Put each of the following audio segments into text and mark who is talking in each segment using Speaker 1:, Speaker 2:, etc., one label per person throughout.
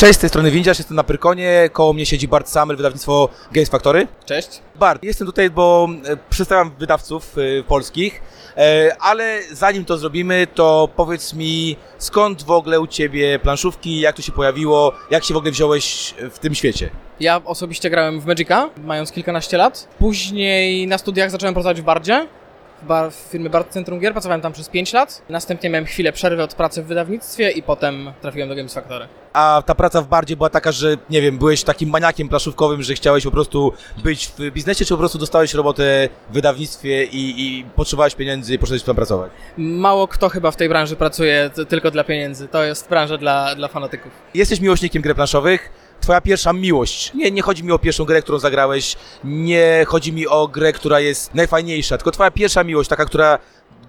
Speaker 1: Cześć, z tej strony Windziarz, jestem na Pyrkonie, koło mnie siedzi Bart Samel, wydawnictwo Games Factory.
Speaker 2: Cześć.
Speaker 1: Bart, jestem tutaj, bo e, przedstawiam wydawców e, polskich, e, ale zanim to zrobimy, to powiedz mi, skąd w ogóle u Ciebie planszówki, jak to się pojawiło, jak się w ogóle wziąłeś w tym świecie?
Speaker 2: Ja osobiście grałem w Magica, mając kilkanaście lat. Później na studiach zacząłem pracować w Bardzie, w, bar, w firmie Bard Centrum Gier. Pracowałem tam przez 5 lat. Następnie miałem chwilę przerwy od pracy w wydawnictwie i potem trafiłem do Games Factory.
Speaker 1: A ta praca w bardzie była taka, że nie wiem, byłeś takim maniakiem planszówkowym, że chciałeś po prostu być w biznesie, czy po prostu dostałeś robotę w wydawnictwie i, i potrzebowałeś pieniędzy i poszedłeś tam pracować?
Speaker 2: Mało kto chyba w tej branży pracuje tylko dla pieniędzy. To jest branża dla, dla fanatyków.
Speaker 1: Jesteś miłośnikiem gier planszowych. Twoja pierwsza miłość. Nie, nie chodzi mi o pierwszą grę, którą zagrałeś. Nie chodzi mi o grę, która jest najfajniejsza, tylko twoja pierwsza miłość, taka, która.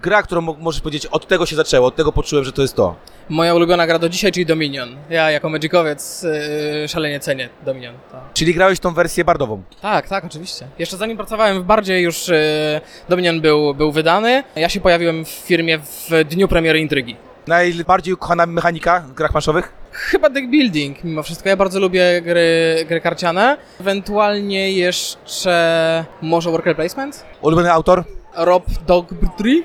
Speaker 1: Gra, którą mo- możesz powiedzieć, od tego się zaczęło, od tego poczułem, że to jest to.
Speaker 2: Moja ulubiona gra do dzisiaj, czyli Dominion. Ja jako Magicowiec yy, szalenie cenię Dominion. To.
Speaker 1: Czyli grałeś tą wersję bardową.
Speaker 2: Tak, tak, oczywiście. Jeszcze zanim pracowałem w Bardzie, już yy, Dominion był, był wydany. Ja się pojawiłem w firmie w dniu premiery Intrygi.
Speaker 1: Najbardziej ukochana mechanika w grach planszowych?
Speaker 2: Chyba deck building, mimo wszystko. Ja bardzo lubię gry, gry karciane. Ewentualnie jeszcze może worker placement?
Speaker 1: Ulubiony autor?
Speaker 2: Rob Dogtree?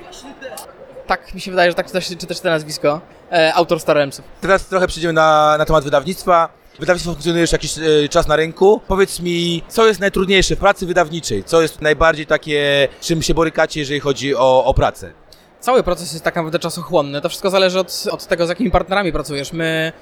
Speaker 2: Tak mi się wydaje, że tak czyta się, czyta się to nazwisko. E, autor Star Realmsów.
Speaker 1: Teraz trochę przejdziemy na, na temat wydawnictwa. Wydawnictwo funkcjonuje już jakiś e, czas na rynku. Powiedz mi, co jest najtrudniejsze w pracy wydawniczej? Co jest najbardziej takie, czym się borykacie, jeżeli chodzi o, o pracę?
Speaker 2: Cały proces jest tak naprawdę czasochłonny. To wszystko zależy od, od tego, z jakimi partnerami pracujesz. My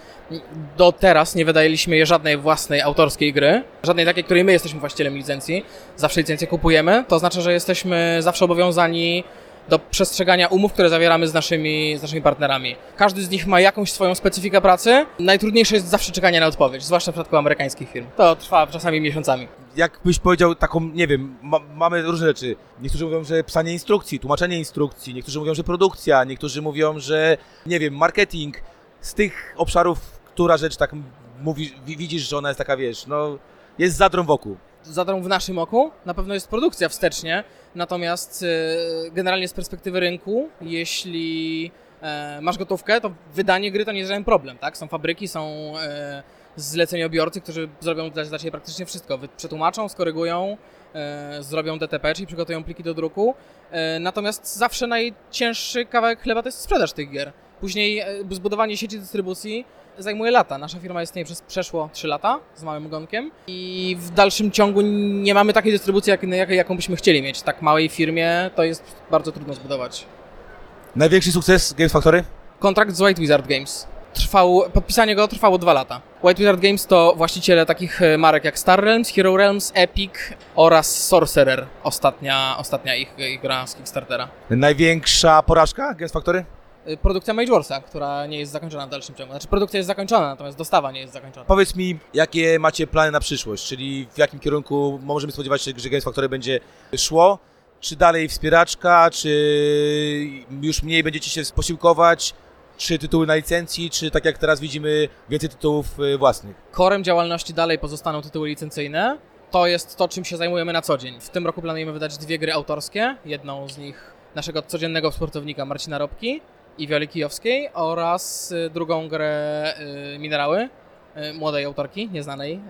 Speaker 2: do teraz nie wydaliśmy żadnej własnej autorskiej gry, żadnej takiej, której my jesteśmy właścicielem licencji. Zawsze licencję kupujemy. To oznacza, że jesteśmy zawsze obowiązani do przestrzegania umów, które zawieramy z naszymi, z naszymi partnerami. Każdy z nich ma jakąś swoją specyfikę pracy. Najtrudniejsze jest zawsze czekanie na odpowiedź, zwłaszcza w przypadku amerykańskich firm. To trwa czasami miesiącami.
Speaker 1: Jak byś powiedział taką, nie wiem, ma, mamy różne rzeczy. Niektórzy mówią, że pisanie instrukcji, tłumaczenie instrukcji, niektórzy mówią, że produkcja, niektórzy mówią, że, nie wiem, marketing. Z tych obszarów, która rzecz tak widzisz, że ona jest taka, wiesz, no, jest zadrą wokół.
Speaker 2: Zadrą w naszym oku. Na pewno jest produkcja wstecznie, natomiast e, generalnie z perspektywy rynku, jeśli e, masz gotówkę, to wydanie gry to nie jest żaden problem, tak? Są fabryki, są e, zleceniobiorcy, którzy zrobią dla, dla Ciebie praktycznie wszystko. Przetłumaczą, skorygują, e, zrobią DTP, czyli przygotują pliki do druku. Natomiast zawsze najcięższy kawałek chleba to jest sprzedaż tych gier. Później zbudowanie sieci dystrybucji zajmuje lata. Nasza firma istnieje przez przeszło 3 lata z małym ogonkiem i w dalszym ciągu nie mamy takiej dystrybucji, jak, jak, jaką byśmy chcieli mieć. Tak małej firmie to jest bardzo trudno zbudować.
Speaker 1: Największy sukces Games Factory?
Speaker 2: Kontrakt z White Wizard Games. Trwał, podpisanie go trwało dwa lata. White Wizard Games to właściciele takich e, marek jak Star Realms, Hero Realms, Epic oraz Sorcerer. Ostatnia, ostatnia ich, ich gra z Kickstartera.
Speaker 1: Największa porażka Games Factory?
Speaker 2: E, Produkcja Mage Warsa, która nie jest zakończona w dalszym ciągu. Znaczy produkcja jest zakończona, natomiast dostawa nie jest zakończona.
Speaker 1: Powiedz mi, jakie macie plany na przyszłość, czyli w jakim kierunku możemy spodziewać się, że Games Factory będzie szło? Czy dalej wspieraczka, czy już mniej będziecie się posiłkować? Czy tytuły na licencji, czy tak jak teraz widzimy, więcej tytułów y, własnych?
Speaker 2: Korem działalności dalej pozostaną tytuły licencyjne. To jest to, czym się zajmujemy na co dzień. W tym roku planujemy wydać dwie gry autorskie. Jedną z nich naszego codziennego sportownika Marcina Robki i Wioli Kijowskiej oraz y, drugą grę y, Minerały y, młodej autorki, nieznanej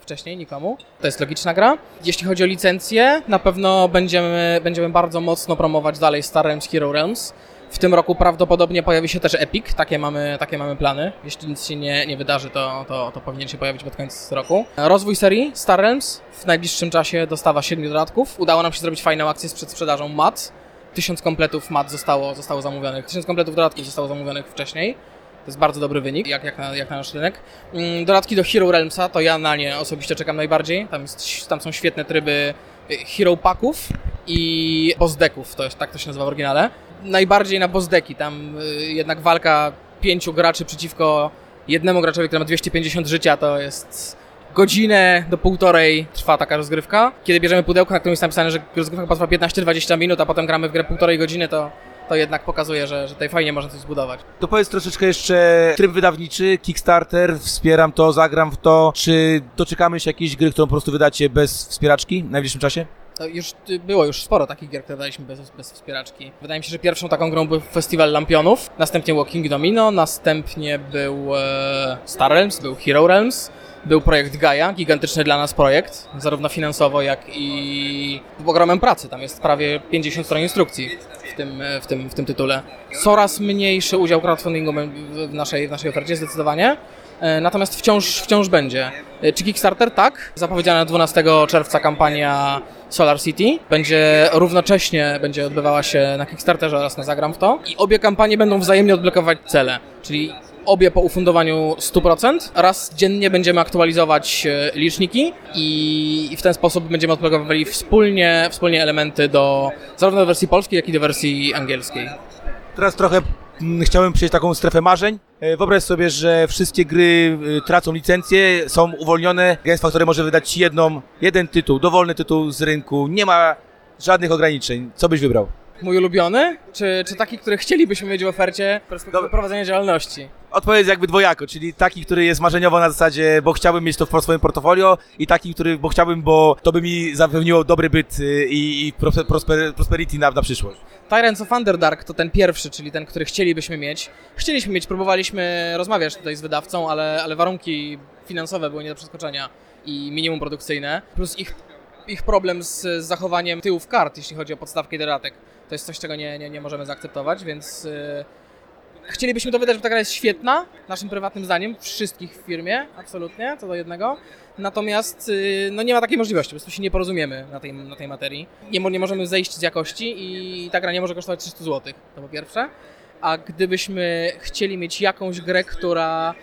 Speaker 2: wcześniej nikomu. To jest logiczna gra. Jeśli chodzi o licencję, na pewno będziemy, będziemy bardzo mocno promować dalej Star Realms Hero Realms. W tym roku prawdopodobnie pojawi się też Epic, takie mamy, takie mamy plany. Jeśli nic się nie, nie wydarzy, to, to, to powinien się pojawić pod koniec roku. Rozwój serii Star Realms w najbliższym czasie dostawa 7 dodatków. Udało nam się zrobić fajną akcję z przedsprzedażą mat. Tysiąc kompletów mat zostało, zostało zamówionych, tysiąc kompletów dodatków zostało zamówionych wcześniej. To jest bardzo dobry wynik, jak, jak, na, jak na nasz rynek. Mm, Dodatki do Hero Realmsa, to ja na nie osobiście czekam najbardziej. Tam, jest, tam są świetne tryby y, Hero Packów i boss decków, to jest, tak to się nazywa w oryginale. Najbardziej na boss decki, tam y, jednak walka pięciu graczy przeciwko jednemu graczowi, który ma 250 życia, to jest godzinę do półtorej trwa taka rozgrywka. Kiedy bierzemy pudełko, na którym jest napisane, że rozgrywka potrwa 15-20 minut, a potem gramy w grę półtorej godziny, to, to jednak pokazuje, że, że tutaj fajnie można coś zbudować.
Speaker 1: To powiedz troszeczkę jeszcze tryb wydawniczy, Kickstarter, wspieram to, zagram w to. Czy doczekamy się jakiejś gry, którą po prostu wydacie bez wspieraczki w najbliższym czasie?
Speaker 2: To już było już sporo takich gier, które daliśmy bez, bez wspieraczki. Wydaje mi się, że pierwszą taką grą był Festiwal Lampionów, następnie było King Domino, następnie był e, Star Realms, był Hero Realms, był projekt Gaia, gigantyczny dla nas projekt, zarówno finansowo, jak i ogromem pracy. Tam jest prawie 50 stron instrukcji w tym, w tym, w tym tytule. Coraz mniejszy udział crowdfundingu w naszej, w naszej ofercie, zdecydowanie. E, Natomiast wciąż, wciąż będzie. E, Czy Kickstarter? Tak. Zapowiedziana 12 czerwca kampania Solar City. Będzie równocześnie będzie odbywała się na Kickstarterze oraz na Zagram w to. I obie kampanie będą wzajemnie odblokować cele. Czyli obie po ufundowaniu 100%. Raz dziennie będziemy aktualizować e, liczniki i w ten sposób będziemy odblokowywali wspólnie, wspólnie elementy do zarówno do wersji polskiej, jak i do wersji angielskiej.
Speaker 1: Teraz trochę mm, chciałem przejść taką strefę marzeń. E, Wyobraź sobie, że wszystkie gry e, tracą licencję, są uwolnione. Games Factory może wydać jedną, jeden tytuł, dowolny tytuł z rynku. Nie ma żadnych ograniczeń. Co byś wybrał?
Speaker 2: Mój ulubiony? Czy, czy taki, który chcielibyśmy mieć w ofercie prowadzenia działalności?
Speaker 1: Odpowiedź jakby dwojako, czyli taki, który jest marzeniowo na zasadzie, bo chciałbym mieć to w swoim portfolio i taki, który, bo chciałbym, bo to by mi zapewniło dobry byt y, i, i prosper, prosper, prosperity na, na przyszłość.
Speaker 2: Tyrants of Underdark to ten pierwszy, czyli ten, który chcielibyśmy mieć. Chcieliśmy mieć, próbowaliśmy rozmawiać tutaj z wydawcą, ale, ale warunki finansowe były nie do przeskoczenia i minimum produkcyjne, plus ich, ich problem z, zachowaniem tyłów kart, jeśli chodzi o podstawkę i dodatek. To jest coś, czego nie, nie, nie możemy zaakceptować, więc y, chcielibyśmy to wydać, bo ta gra jest świetna, naszym prywatnym zdaniem, wszystkich w firmie, absolutnie, co do jednego. Natomiast y, no nie ma takiej możliwości, po prostu się nie porozumiemy na tej, na tej materii. Nie, nie możemy zejść z jakości i ta gra nie może kosztować 300 zł, to po pierwsze. A gdybyśmy chcieli mieć jakąś grę, która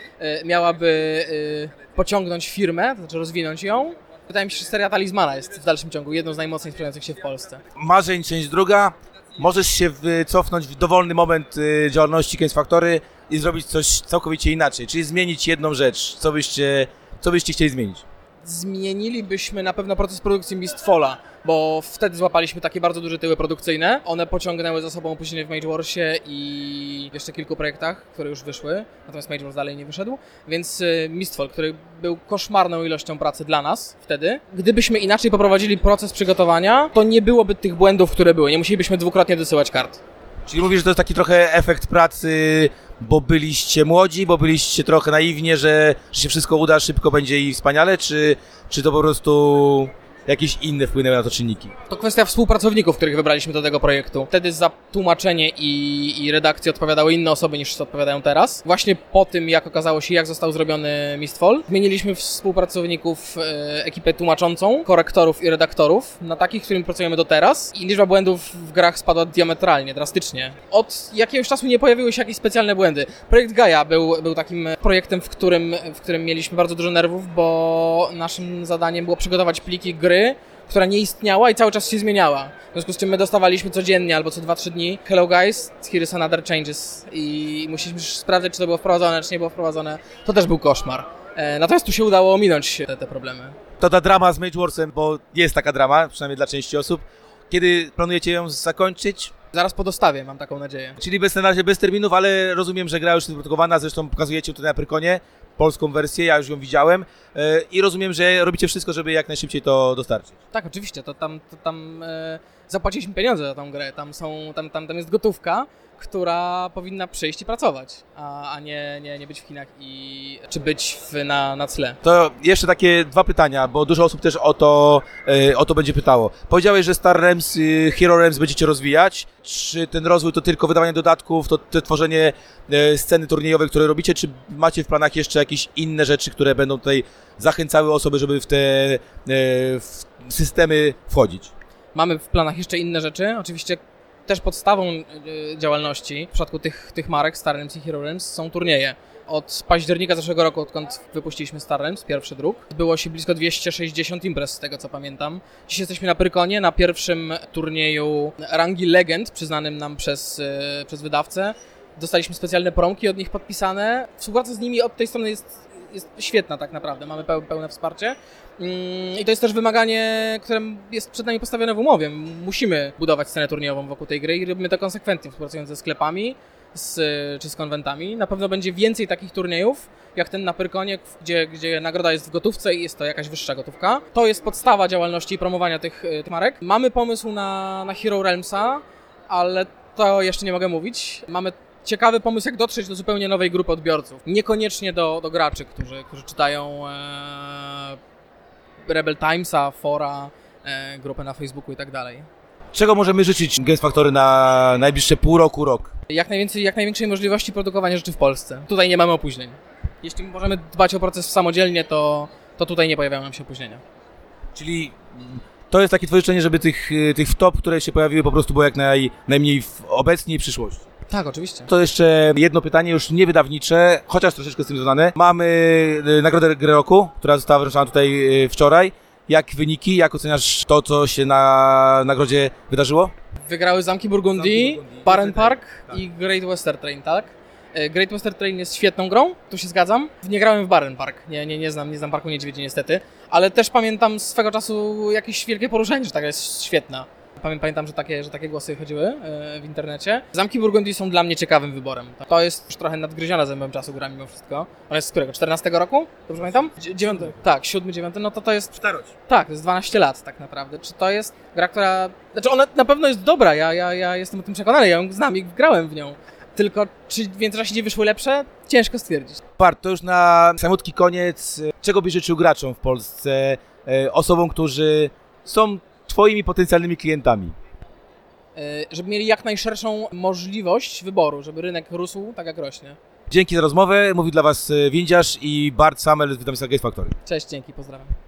Speaker 2: y, miałaby y, pociągnąć firmę, to znaczy rozwinąć ją, wydaje mi się, że seria Talizmana jest w dalszym ciągu jedną z najmocniej sprzedających się w Polsce.
Speaker 1: Marzeń, część druga. Możesz się w- cofnąć w dowolny moment y, działalności Games Factory i zrobić coś całkowicie inaczej, czyli zmienić jedną rzecz. Co byście, co byście chcieli zmienić?
Speaker 2: zmienilibyśmy na pewno proces produkcji Mistfalla, bo wtedy złapaliśmy takie bardzo duże tyły produkcyjne. One pociągnęły za sobą opóźnienie w Mage Warsie i jeszcze kilku projektach, które już wyszły, natomiast Mage Wars dalej nie wyszedł. Więc y, Mistfall, który był koszmarną ilością pracy dla nas wtedy, gdybyśmy inaczej poprowadzili proces przygotowania, to nie byłoby tych błędów, które były. Nie musielibyśmy dwukrotnie dosyłać kart.
Speaker 1: Czyli mówisz, że to jest taki trochę efekt pracy, bo byliście młodzi, bo byliście trochę naiwnie, że, że się wszystko uda, szybko będzie i wspaniale, czy, czy to po prostu jakieś inne wpłynęły na to czynniki?
Speaker 2: To kwestia współpracowników, których wybraliśmy do tego projektu. Wtedy za tłumaczenie i, i redakcję odpowiadały inne osoby niż odpowiadają teraz. Właśnie po tym, jak okazało się, jak został zrobiony Mistfall, zmieniliśmy współpracowników, e, ekipę tłumaczącą, korektorów i redaktorów na takich, z którymi pracujemy do teraz i liczba błędów w grach spadła diametralnie, drastycznie. Od jakiegoś czasu nie pojawiły się jakieś specjalne błędy. Projekt Gaia był, był takim projektem, w którym, w którym mieliśmy bardzo dużo nerwów, bo naszym zadaniem było przygotować pliki gry, która nie istniała i cały czas się zmieniała. W związku z czym my dostawaliśmy codziennie albo co 2-3 dni Hello guys, here is another changes i musieliśmy sprawdzać, czy to było wprowadzone, czy nie było wprowadzone. To też był koszmar. E, Natomiast tu się udało ominąć te, te problemy.
Speaker 1: To ta drama z Mage Warsem, bo jest taka drama, przynajmniej dla części osób. Kiedy planujecie ją zakończyć?
Speaker 2: Zaraz po dostawie, mam taką nadzieję.
Speaker 1: Czyli bez, na razie bez terminów, ale rozumiem, że gra już jest wyprodukowana, zresztą pokazujecie tutaj na Prykonie polską wersję, ja już ją widziałem e, i rozumiem, że robicie wszystko, żeby jak najszybciej to dostarczyć.
Speaker 2: Tak, oczywiście, to tam, to tam e, zapłaciliśmy pieniądze za tą grę. Tam, są, tam, tam, tam jest gotówka, która powinna przyjść i pracować, a, a nie, nie, nie być w Chinach i czy być w, na, na tle.
Speaker 1: To jeszcze takie dwa pytania, bo dużo osób też o to, e, o to będzie pytało. Powiedziałeś, że Star Realms, y, Hero Realms będziecie rozwijać. Czy ten rozwój to tylko wydawanie dodatków, to, to tworzenie e, sceny turniejowej, które robicie, czy macie w planach jeszcze jakieś inne rzeczy, które będą tutaj zachęcały osoby, żeby w te e, w systemy wchodzić?
Speaker 2: Mamy w planach jeszcze inne rzeczy. Oczywiście też podstawą y, działalności w przypadku tych, tych marek Star Realms i Hero Realms są turnieje. Od października zeszłego roku, odkąd wypuściliśmy Star Realms, pierwszy druk, było się blisko 260 imprez, z tego co pamiętam. Dziś jesteśmy na Prykonie, na pierwszym turnieju rangi Legend, przyznanym nam przez, y, przez wydawcę. Dostaliśmy specjalne promki od nich podpisane. Współpraca z nimi od tej strony jest, jest świetna tak naprawdę, mamy peł- pełne wsparcie. Mm, I to jest też wymaganie, które jest przed nami postawione w umowie. Musimy budować scenę turniejową wokół tej gry i robimy to konsekwentnie, współpracując ze sklepami, z, czy z konwentami. Na pewno będzie więcej takich turniejów, jak ten na Pyrkonie, gdzie, gdzie nagroda jest w gotówce i jest to jakaś wyższa gotówka. To jest podstawa działalności i promowania tych, y, tych marek. Mamy pomysł na, na Hero Realmsa, ale to jeszcze nie mogę mówić. Mamy ciekawy pomysł, jak dotrzeć do zupełnie nowej grupy odbiorców. Niekoniecznie do, do graczy, którzy, którzy czytają e, Rebel Timesa, Fora, e, grupę na Facebooku i tak dalej.
Speaker 1: Czego możemy życzyć Games Factory na najbliższe pół roku, rok?
Speaker 2: Jak, najwięcej, jak największej możliwości produkowania rzeczy w Polsce. Tutaj nie mamy opóźnień. Jeśli możemy dbać o proces samodzielnie, to, to tutaj nie pojawiają nam się opóźnienia.
Speaker 1: Czyli to jest takie twoje życzenie, żeby tych, tych top, które się pojawiły, po prostu było jak naj, najmniej w obecnie i przyszłości.
Speaker 2: Tak, oczywiście.
Speaker 1: To jeszcze jedno pytanie, już niewydawnicze, chociaż troszeczkę z tym związane. Mamy y, nagrodę gry roku, która została wręczona tutaj y, wczoraj. Jak wyniki, jak oceniasz to, co się na nagrodzie wydarzyło?
Speaker 2: Wygrały Zamki Burgundii,
Speaker 1: Zamki Burgundii,
Speaker 2: Baren Park
Speaker 1: tak.
Speaker 2: i Great Western Train, tak? E, Great Western Train jest świetną grą, tu się zgadzam. Nie grałem w Baren Park, nie, nie, nie znam, nie znam Parku Niedźwiedzi niestety, ale też pamiętam swego czasu jakieś wielkie poruszenie, że taka jest świetna. Pamię- Pamiętam, że takie, że takie głosy chodziły e, w internecie. Zamki Burgundii są dla mnie ciekawym wyborem. To jest już trochę nadgryziona ze mną czasu gra mimo wszystko. Ona jest z którego? 14 roku? Dobrze pamiętam? Dzie- Dziewiąty. Tak, 7, 9, no to to jest
Speaker 1: Starość.
Speaker 2: tak, to jest 12 lat tak naprawdę. Czy to jest gra, która... Znaczy ona na pewno jest dobra, ja, ja, ja jestem o tym przekonany, ja ją znam i grałem w nią. Tylko czy w międzyczasie nie wyszły lepsze? Ciężko stwierdzić.
Speaker 1: Bart, to już na samotki koniec. Czego byś życzył graczom w Polsce, e, osobom, którzy są twoimi potencjalnymi klientami?
Speaker 2: Yy, Żeby mieli jak najszerszą możliwość wyboru, żeby rynek rósł tak jak rośnie.
Speaker 1: Dzięki za rozmowę. Mówił dla was e, Windziarz i Bart Samel z Games Factory.
Speaker 2: Cześć, dzięki, pozdrawiam.